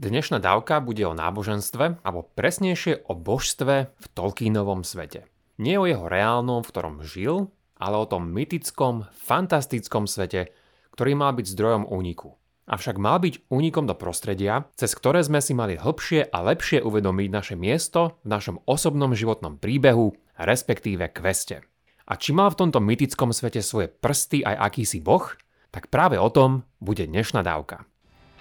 Dnešná dávka bude o náboženstve, alebo presnejšie o božstve v Tolkienovom svete. Nie o jeho reálnom, v ktorom žil, ale o tom mytickom, fantastickom svete, ktorý mal byť zdrojom úniku. Avšak mal byť únikom do prostredia, cez ktoré sme si mali hlbšie a lepšie uvedomiť naše miesto v našom osobnom životnom príbehu, respektíve kveste. A či mal v tomto mytickom svete svoje prsty aj akýsi boh, tak práve o tom bude dnešná dávka.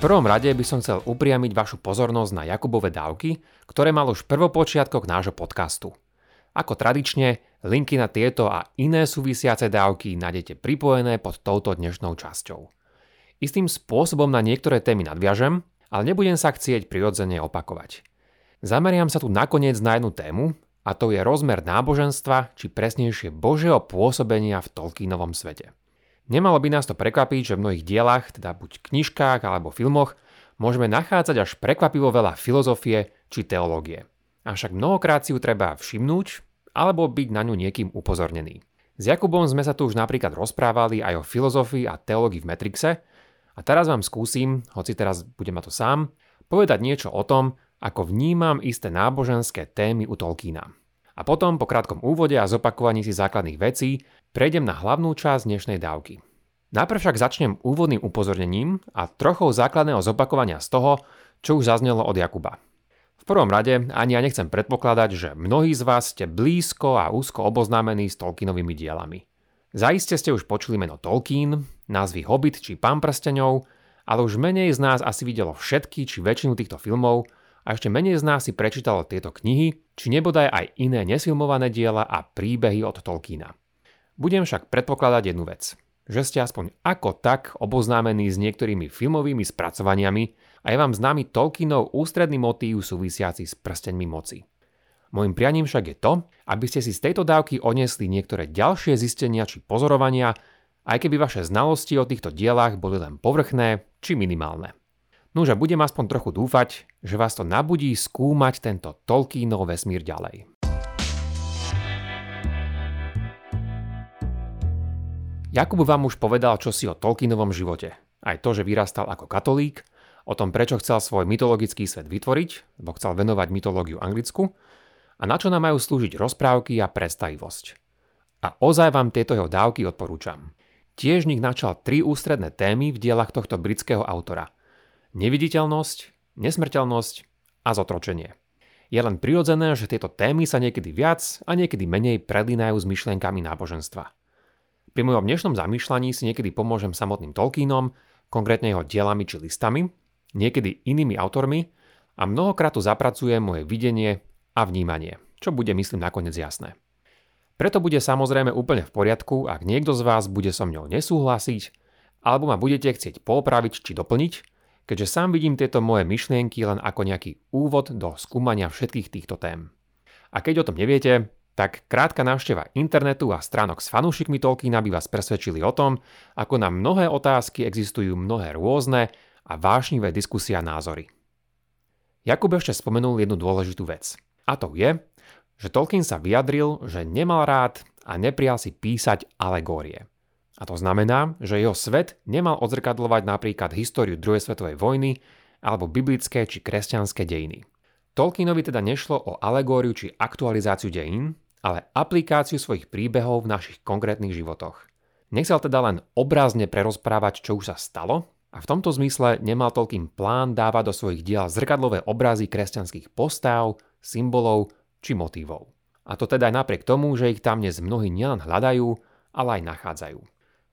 Prvom rade by som chcel upriamiť vašu pozornosť na Jakubové dávky, ktoré mal už prvopočiatkok nášho podcastu. Ako tradične, linky na tieto a iné súvisiace dávky nájdete pripojené pod touto dnešnou časťou. Istým spôsobom na niektoré témy nadviažem, ale nebudem sa chcieť prirodzene opakovať. Zameriam sa tu nakoniec na jednu tému, a to je rozmer náboženstva, či presnejšie Božieho pôsobenia v Tolkienovom svete. Nemalo by nás to prekvapiť, že v mnohých dielach, teda buď knižkách alebo filmoch, môžeme nachádzať až prekvapivo veľa filozofie či teológie. Avšak mnohokrát si ju treba všimnúť alebo byť na ňu niekým upozornený. S Jakubom sme sa tu už napríklad rozprávali aj o filozofii a teológii v Matrixe a teraz vám skúsim, hoci teraz budem mať to sám, povedať niečo o tom, ako vnímam isté náboženské témy u Tolkiena. A potom po krátkom úvode a zopakovaní si základných vecí Prejdem na hlavnú časť dnešnej dávky. Najprv však začnem úvodným upozornením a trochou základného zopakovania z toho, čo už zaznelo od Jakuba. V prvom rade ani ja nechcem predpokladať, že mnohí z vás ste blízko a úzko oboznámení s Tolkienovými dielami. Zaiste ste už počuli meno Tolkien, názvy Hobbit či Pán prstenov, ale už menej z nás asi videlo všetky či väčšinu týchto filmov a ešte menej z nás si prečítalo tieto knihy, či nebodaj aj iné nesfilmované diela a príbehy od Tolkiena. Budem však predpokladať jednu vec, že ste aspoň ako tak oboznámení s niektorými filmovými spracovaniami a je vám známy Tolkienov ústredný motív súvisiaci s prsteňmi moci. Mojím prianím však je to, aby ste si z tejto dávky odnesli niektoré ďalšie zistenia či pozorovania, aj keby vaše znalosti o týchto dielách boli len povrchné či minimálne. Nuže budem aspoň trochu dúfať, že vás to nabudí skúmať tento Tolkienov vesmír ďalej. Jakub vám už povedal čo si o Tolkienovom živote. Aj to, že vyrastal ako katolík, o tom, prečo chcel svoj mytologický svet vytvoriť, lebo chcel venovať mytológiu anglicku, a na čo nám majú slúžiť rozprávky a predstavivosť. A ozaj vám tieto jeho dávky odporúčam. Tiež nich načal tri ústredné témy v dielach tohto britského autora. Neviditeľnosť, nesmrteľnosť a zotročenie. Je len prirodzené, že tieto témy sa niekedy viac a niekedy menej predlínajú s myšlienkami náboženstva. Pri mojom dnešnom zamýšľaní si niekedy pomôžem samotným Tolkienom, konkrétne jeho dielami či listami, niekedy inými autormi a mnohokrát tu zapracujem moje videnie a vnímanie, čo bude myslím nakoniec jasné. Preto bude samozrejme úplne v poriadku, ak niekto z vás bude so mňou nesúhlasiť, alebo ma budete chcieť popraviť či doplniť, keďže sám vidím tieto moje myšlienky len ako nejaký úvod do skúmania všetkých týchto tém. A keď o tom neviete, tak krátka návšteva internetu a stránok s fanúšikmi Tolkiena by vás presvedčili o tom, ako na mnohé otázky existujú mnohé rôzne a vášnivé diskusie a názory. Jakub ešte spomenul jednu dôležitú vec. A to je, že Tolkien sa vyjadril, že nemal rád a neprijal si písať alegórie. A to znamená, že jeho svet nemal odzrkadlovať napríklad históriu druhej svetovej vojny alebo biblické či kresťanské dejiny. Tolkienovi teda nešlo o alegóriu či aktualizáciu dejín, ale aplikáciu svojich príbehov v našich konkrétnych životoch. Nechcel teda len obrazne prerozprávať, čo už sa stalo, a v tomto zmysle nemal Tolkien plán dávať do svojich diel zrkadlové obrazy kresťanských postáv, symbolov či motívov. A to teda aj napriek tomu, že ich tam dnes mnohí nielen hľadajú, ale aj nachádzajú.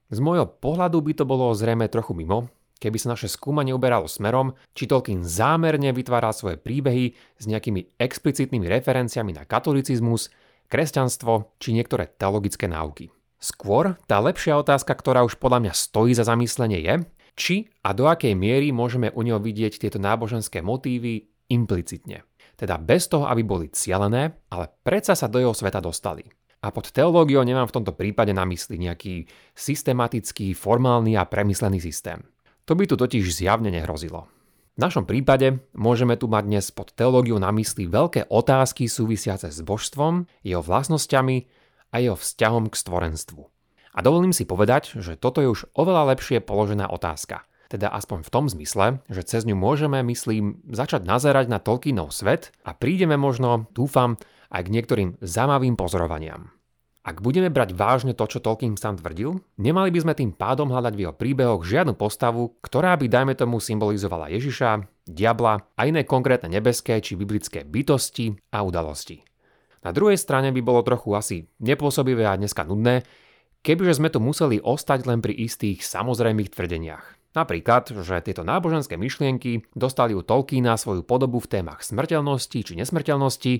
Z môjho pohľadu by to bolo zrejme trochu mimo, keby sa naše skúmanie uberalo smerom, či Tolkien zámerne vytváral svoje príbehy s nejakými explicitnými referenciami na katolicizmus, kresťanstvo či niektoré teologické náuky. Skôr tá lepšia otázka, ktorá už podľa mňa stojí za zamyslenie je, či a do akej miery môžeme u neho vidieť tieto náboženské motívy implicitne. Teda bez toho, aby boli cielené, ale predsa sa do jeho sveta dostali. A pod teológiou nemám v tomto prípade na mysli nejaký systematický, formálny a premyslený systém. To by tu totiž zjavne nehrozilo. V našom prípade môžeme tu mať dnes pod teológiou na mysli veľké otázky súvisiace s božstvom, jeho vlastnosťami a jeho vzťahom k stvorenstvu. A dovolím si povedať, že toto je už oveľa lepšie položená otázka. Teda aspoň v tom zmysle, že cez ňu môžeme, myslím, začať nazerať na Tolkienov svet a prídeme možno, dúfam, aj k niektorým zaujímavým pozorovaniam. Ak budeme brať vážne to, čo Tolkien sám tvrdil, nemali by sme tým pádom hľadať v jeho príbehoch žiadnu postavu, ktorá by, dajme tomu, symbolizovala Ježiša, diabla a iné konkrétne nebeské či biblické bytosti a udalosti. Na druhej strane by bolo trochu asi nepôsobivé a dneska nudné, kebyže sme tu museli ostať len pri istých samozrejmých tvrdeniach. Napríklad, že tieto náboženské myšlienky dostali u Tolkiena svoju podobu v témach smrteľnosti či nesmrteľnosti,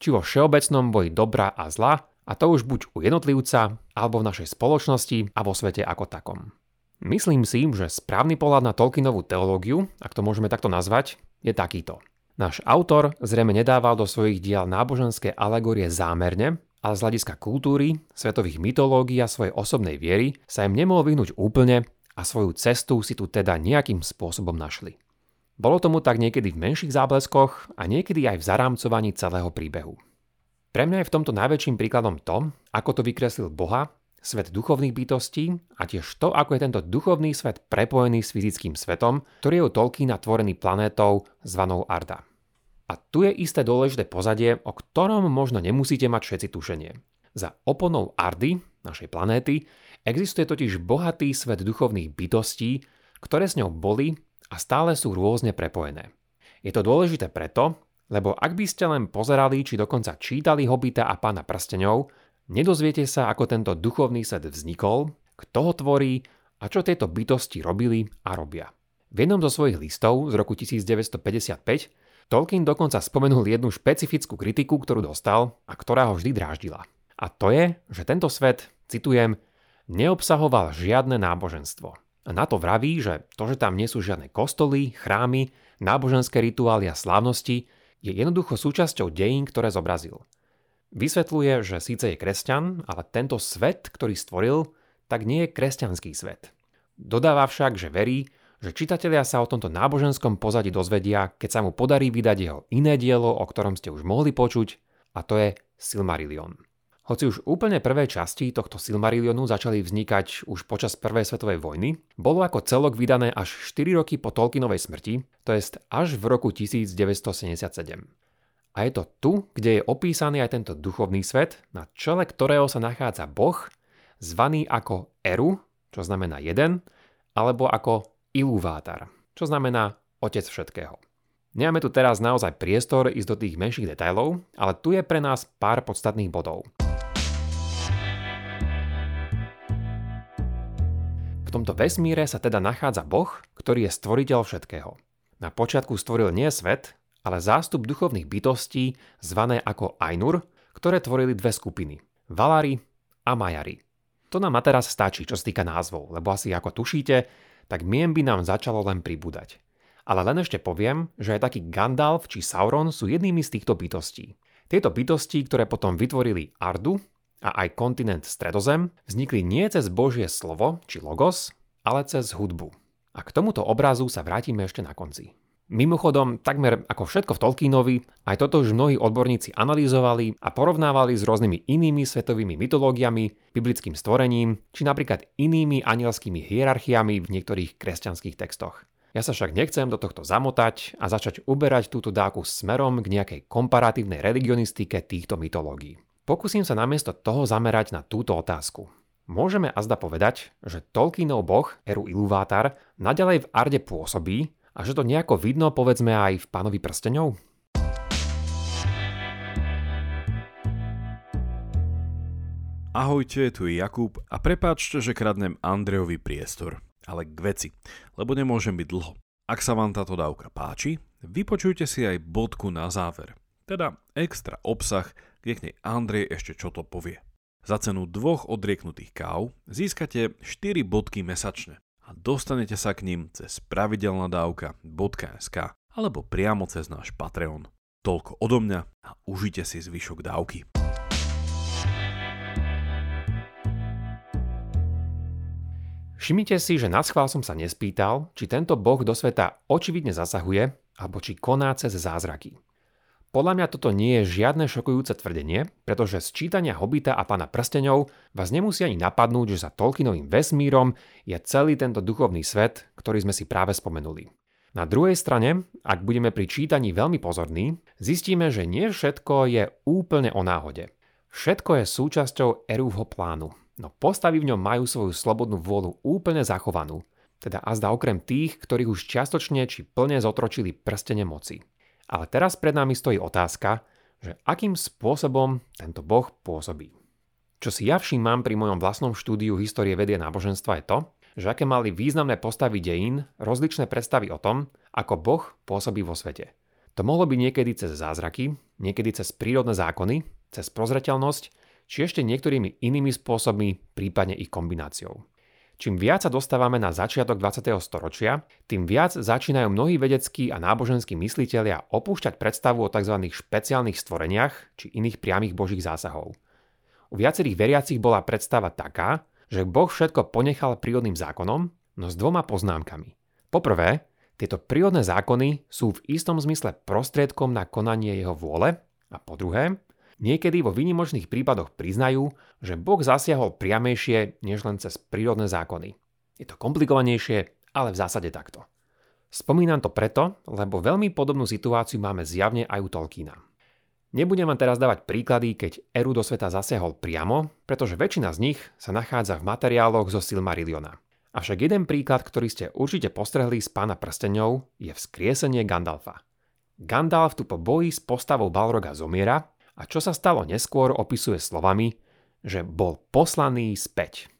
či vo všeobecnom boji dobra a zla, a to už buď u jednotlivca, alebo v našej spoločnosti a vo svete ako takom. Myslím si, že správny pohľad na Tolkienovú teológiu, ak to môžeme takto nazvať, je takýto. Náš autor zrejme nedával do svojich diel náboženské alegórie zámerne, ale z hľadiska kultúry, svetových mytológií a svojej osobnej viery sa im nemohol vyhnúť úplne a svoju cestu si tu teda nejakým spôsobom našli. Bolo tomu tak niekedy v menších zábleskoch a niekedy aj v zarámcovaní celého príbehu. Pre mňa je v tomto najväčším príkladom to, ako to vykreslil Boha, svet duchovných bytostí a tiež to, ako je tento duchovný svet prepojený s fyzickým svetom, ktorý je u Tolkiena tvorený planétou zvanou Arda. A tu je isté dôležité pozadie, o ktorom možno nemusíte mať všetci tušenie. Za oponou Ardy, našej planéty, Existuje totiž bohatý svet duchovných bytostí, ktoré s ňou boli a stále sú rôzne prepojené. Je to dôležité preto, lebo ak by ste len pozerali či dokonca čítali Hobita a Pána prstenov, nedozviete sa, ako tento duchovný svet vznikol, kto ho tvorí a čo tieto bytosti robili a robia. V jednom zo svojich listov z roku 1955 Tolkien dokonca spomenul jednu špecifickú kritiku, ktorú dostal a ktorá ho vždy dráždila. A to je, že tento svet, citujem, neobsahoval žiadne náboženstvo. A na to vraví, že to, že tam nie sú žiadne kostoly, chrámy, náboženské rituály a slávnosti, je jednoducho súčasťou dejín, ktoré zobrazil. Vysvetľuje, že síce je kresťan, ale tento svet, ktorý stvoril, tak nie je kresťanský svet. Dodáva však, že verí, že čitatelia sa o tomto náboženskom pozadí dozvedia, keď sa mu podarí vydať jeho iné dielo, o ktorom ste už mohli počuť, a to je Silmarillion. Hoci už úplne prvé časti tohto Silmarillionu začali vznikať už počas Prvej svetovej vojny, bolo ako celok vydané až 4 roky po Tolkienovej smrti, to jest až v roku 1977. A je to tu, kde je opísaný aj tento duchovný svet, na čele ktorého sa nachádza Boh, zvaný ako Eru, čo znamená jeden, alebo ako Ilúvátar, čo znamená otec všetkého. Nemáme tu teraz naozaj priestor ísť do tých menších detailov, ale tu je pre nás pár podstatných bodov. V tomto vesmíre sa teda nachádza Boh, ktorý je stvoriteľ všetkého. Na počiatku stvoril nie svet, ale zástup duchovných bytostí zvané ako Ainur, ktoré tvorili dve skupiny. Valari a Majari. To nám a teraz stačí, čo sa týka názvov, lebo asi ako tušíte, tak mien by nám začalo len pribúdať. Ale len ešte poviem, že aj taký Gandalf či Sauron sú jednými z týchto bytostí. Tieto bytosti, ktoré potom vytvorili Ardu, a aj kontinent Stredozem vznikli nie cez Božie slovo či logos, ale cez hudbu. A k tomuto obrazu sa vrátime ešte na konci. Mimochodom, takmer ako všetko v Tolkienovi, aj toto už mnohí odborníci analyzovali a porovnávali s rôznymi inými svetovými mytológiami, biblickým stvorením, či napríklad inými anielskými hierarchiami v niektorých kresťanských textoch. Ja sa však nechcem do tohto zamotať a začať uberať túto dáku smerom k nejakej komparatívnej religionistike týchto mytológií. Pokúsim sa namiesto toho zamerať na túto otázku. Môžeme azda povedať, že Tolkienov boh Eru Ilúvatar naďalej v Arde pôsobí a že to nejako vidno povedzme aj v Pánovi prstenov? Ahojte, tu je Jakub a prepáčte, že kradnem Andrejovi priestor. Ale k veci, lebo nemôžem byť dlho. Ak sa vám táto dávka páči, vypočujte si aj bodku na záver. Teda extra obsah, kde k nej Andrej ešte čo to povie. Za cenu dvoch odrieknutých káv získate 4 bodky mesačne a dostanete sa k ním cez pravidelnadavka.sk alebo priamo cez náš Patreon. Toľko odo mňa a užite si zvyšok dávky. Všimnite si, že na schvál som sa nespýtal, či tento boh do sveta očividne zasahuje, alebo či koná cez zázraky. Podľa mňa toto nie je žiadne šokujúce tvrdenie, pretože z čítania Hobita a Pána prsteňov vás nemusí ani napadnúť, že za Tolkienovým vesmírom je celý tento duchovný svet, ktorý sme si práve spomenuli. Na druhej strane, ak budeme pri čítaní veľmi pozorní, zistíme, že nie všetko je úplne o náhode. Všetko je súčasťou Erúvho plánu, no postavy v ňom majú svoju slobodnú vôľu úplne zachovanú, teda azda okrem tých, ktorých už čiastočne či plne zotročili prstene moci. Ale teraz pred nami stojí otázka, že akým spôsobom tento boh pôsobí. Čo si ja všímam pri mojom vlastnom štúdiu histórie vedie náboženstva je to, že aké mali významné postavy dejín rozličné predstavy o tom, ako boh pôsobí vo svete. To mohlo byť niekedy cez zázraky, niekedy cez prírodné zákony, cez prozreteľnosť, či ešte niektorými inými spôsobmi, prípadne ich kombináciou. Čím viac sa dostávame na začiatok 20. storočia, tým viac začínajú mnohí vedeckí a náboženskí myslitelia opúšťať predstavu o tzv. špeciálnych stvoreniach či iných priamých božích zásahov. U viacerých veriacich bola predstava taká, že Boh všetko ponechal prírodným zákonom, no s dvoma poznámkami. Poprvé, tieto prírodné zákony sú v istom zmysle prostriedkom na konanie jeho vôle a po druhé, Niekedy vo výnimočných prípadoch priznajú, že Boh zasiahol priamejšie než len cez prírodné zákony. Je to komplikovanejšie, ale v zásade takto. Spomínam to preto, lebo veľmi podobnú situáciu máme zjavne aj u Tolkiena. Nebudem vám teraz dávať príklady, keď Eru do sveta zasiahol priamo, pretože väčšina z nich sa nachádza v materiáloch zo Silmarilliona. Avšak jeden príklad, ktorý ste určite postrehli z pána prsteňov, je vzkriesenie Gandalfa. Gandalf tu po boji s postavou Balroga zomiera a čo sa stalo neskôr opisuje slovami, že bol poslaný späť.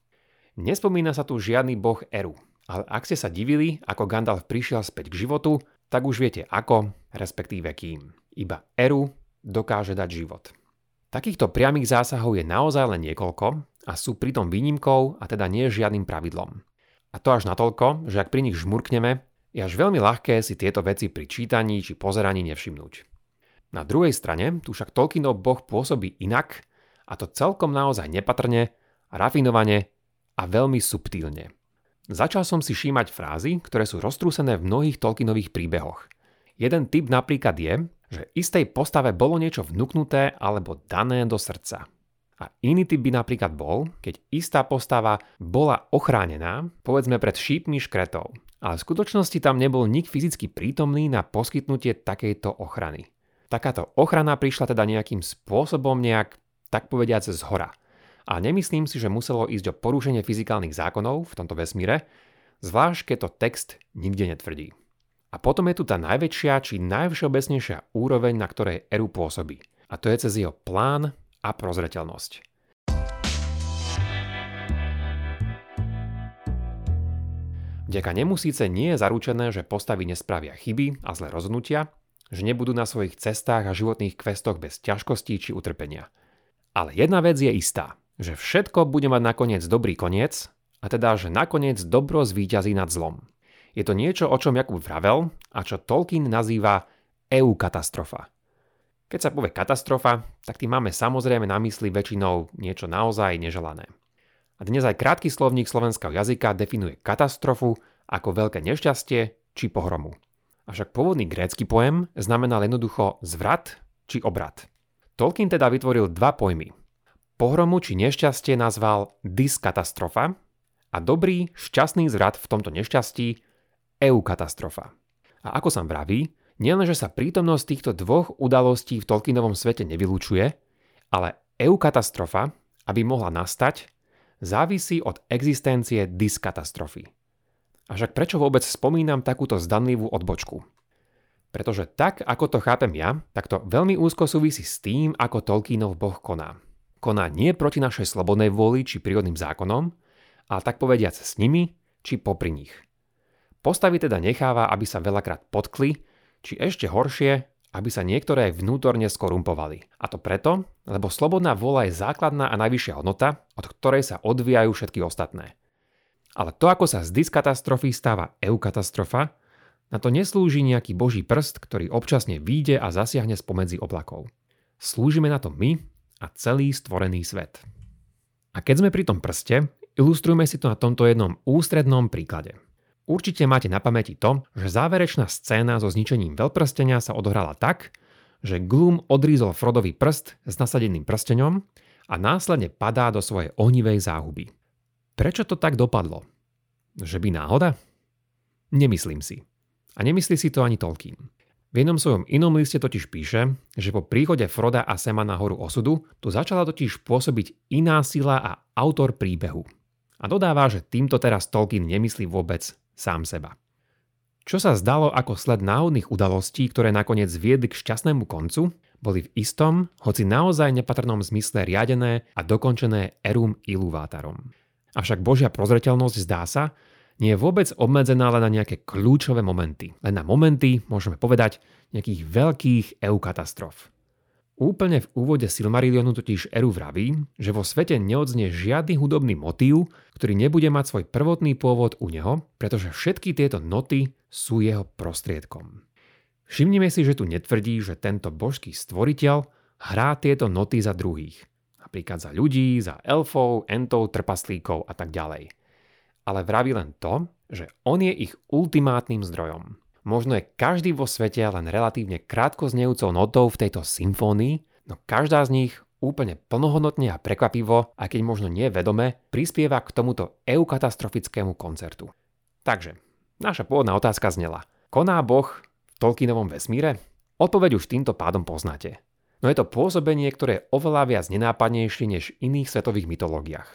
Nespomína sa tu žiadny boh Eru, ale ak ste sa divili, ako Gandalf prišiel späť k životu, tak už viete ako, respektíve kým. Iba Eru dokáže dať život. Takýchto priamých zásahov je naozaj len niekoľko a sú pritom výnimkou a teda nie žiadnym pravidlom. A to až natoľko, že ak pri nich žmurkneme, je až veľmi ľahké si tieto veci pri čítaní či pozeraní nevšimnúť. Na druhej strane tu však Tolkienov boh pôsobí inak a to celkom naozaj nepatrne, rafinovane a veľmi subtilne. Začal som si všímať frázy, ktoré sú roztrúsené v mnohých Tolkienových príbehoch. Jeden typ napríklad je, že istej postave bolo niečo vnúknuté alebo dané do srdca. A iný typ by napríklad bol, keď istá postava bola ochránená, povedzme pred šípmi škretov, ale v skutočnosti tam nebol nik fyzicky prítomný na poskytnutie takejto ochrany. Takáto ochrana prišla teda nejakým spôsobom nejak, tak povediac, z hora. A nemyslím si, že muselo ísť o porušenie fyzikálnych zákonov v tomto vesmíre, zvlášť keď to text nikde netvrdí. A potom je tu tá najväčšia či najvšeobecnejšia úroveň, na ktorej Eru pôsobí. A to je cez jeho plán a prozreteľnosť. Vďaka nemu síce nie je zaručené, že postavy nespravia chyby a zlé rozhodnutia, že nebudú na svojich cestách a životných questoch bez ťažkostí či utrpenia. Ale jedna vec je istá, že všetko bude mať nakoniec dobrý koniec, a teda, že nakoniec dobro zvíťazí nad zlom. Je to niečo, o čom Jakub vravel a čo Tolkien nazýva EU katastrofa. Keď sa povie katastrofa, tak tým máme samozrejme na mysli väčšinou niečo naozaj neželané. A dnes aj krátky slovník slovenského jazyka definuje katastrofu ako veľké nešťastie či pohromu. Avšak pôvodný grécky pojem znamenal jednoducho zvrat či obrat. Tolkien teda vytvoril dva pojmy. Pohromu či nešťastie nazval diskatastrofa a dobrý, šťastný zvrat v tomto nešťastí eukatastrofa. A ako sa vraví, nielenže sa prítomnosť týchto dvoch udalostí v Tolkienovom svete nevylučuje, ale eukatastrofa, aby mohla nastať, závisí od existencie diskatastrofy. Avšak prečo vôbec spomínam takúto zdanlivú odbočku? Pretože tak, ako to chápem ja, tak to veľmi úzko súvisí s tým, ako Tolkienov boh koná. Koná nie proti našej slobodnej vôli či prírodným zákonom, ale tak povediac s nimi či popri nich. Postavy teda necháva, aby sa veľakrát potkli, či ešte horšie, aby sa niektoré vnútorne skorumpovali. A to preto, lebo slobodná vôľa je základná a najvyššia hodnota, od ktorej sa odvíjajú všetky ostatné. Ale to, ako sa z diskatastrofy stáva eukatastrofa, na to neslúži nejaký boží prst, ktorý občasne výjde a zasiahne spomedzi oblakov. Slúžime na to my a celý stvorený svet. A keď sme pri tom prste, ilustrujme si to na tomto jednom ústrednom príklade. Určite máte na pamäti to, že záverečná scéna so zničením veľprstenia sa odohrala tak, že Gloom odrízol Frodovi prst s nasadeným prsteňom a následne padá do svojej ohnivej záhuby. Prečo to tak dopadlo? Že by náhoda? Nemyslím si. A nemyslí si to ani Tolkien. V jednom svojom inom liste totiž píše, že po príchode Froda a Sema na horu osudu tu začala totiž pôsobiť iná sila a autor príbehu. A dodáva, že týmto teraz Tolkien nemyslí vôbec sám seba. Čo sa zdalo ako sled náhodných udalostí, ktoré nakoniec viedli k šťastnému koncu, boli v istom, hoci naozaj nepatrnom zmysle riadené a dokončené erum iluvátarom. Avšak Božia prozreteľnosť zdá sa, nie je vôbec obmedzená len na nejaké kľúčové momenty. Len na momenty, môžeme povedať, nejakých veľkých eukatastrof. Úplne v úvode Silmarillionu totiž Eru vraví, že vo svete neodznie žiadny hudobný motív, ktorý nebude mať svoj prvotný pôvod u neho, pretože všetky tieto noty sú jeho prostriedkom. Všimnime si, že tu netvrdí, že tento božský stvoriteľ hrá tieto noty za druhých. Napríklad za ľudí, za elfov, entov, trpaslíkov a tak ďalej ale vraví len to, že on je ich ultimátnym zdrojom. Možno je každý vo svete len relatívne krátko znejúcou notou v tejto symfónii, no každá z nich úplne plnohodnotne a prekvapivo, a keď možno nie vedome, prispieva k tomuto eukatastrofickému koncertu. Takže, naša pôvodná otázka znela. Koná Boh v Tolkienovom vesmíre? Odpoveď už týmto pádom poznáte. No je to pôsobenie, ktoré je oveľa viac nenápadnejšie než v iných svetových mytológiách.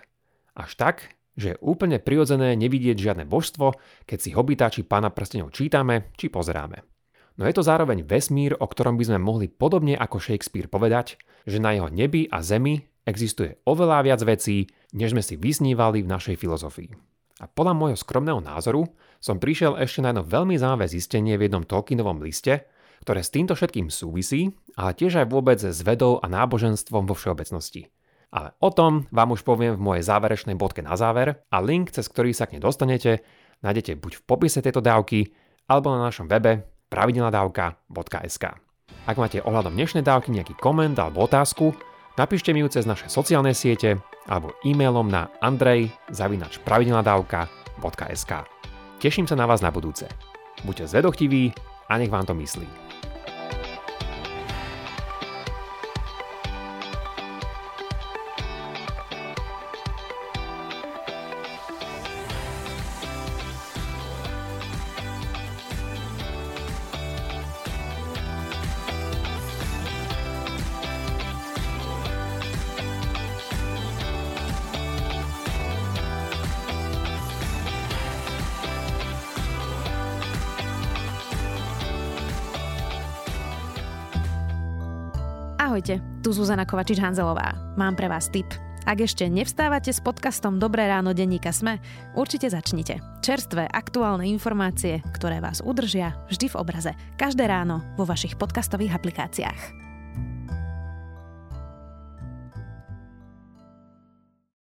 Až tak, že je úplne prirodzené nevidieť žiadne božstvo, keď si hobita či pána prstenov čítame či pozeráme. No je to zároveň vesmír, o ktorom by sme mohli podobne ako Shakespeare povedať, že na jeho nebi a zemi existuje oveľa viac vecí, než sme si vysnívali v našej filozofii. A podľa môjho skromného názoru som prišiel ešte na jedno veľmi zaujímavé zistenie v jednom Tolkienovom liste, ktoré s týmto všetkým súvisí, ale tiež aj vôbec s vedou a náboženstvom vo všeobecnosti. Ale o tom vám už poviem v mojej záverečnej bodke na záver a link, cez ktorý sa k nej dostanete, nájdete buď v popise tejto dávky, alebo na našom webe pravidelnadavka.sk. Ak máte ohľadom dnešnej dávky nejaký koment alebo otázku, napíšte mi ju cez naše sociálne siete alebo e-mailom na andrej.pravidelnadavka.sk. Teším sa na vás na budúce. Buďte zvedochtiví a nech vám to myslí. Ahojte, tu Zuzana Kovačič-Hanzelová. Mám pre vás tip. Ak ešte nevstávate s podcastom Dobré ráno denníka Sme, určite začnite. Čerstvé, aktuálne informácie, ktoré vás udržia vždy v obraze. Každé ráno vo vašich podcastových aplikáciách.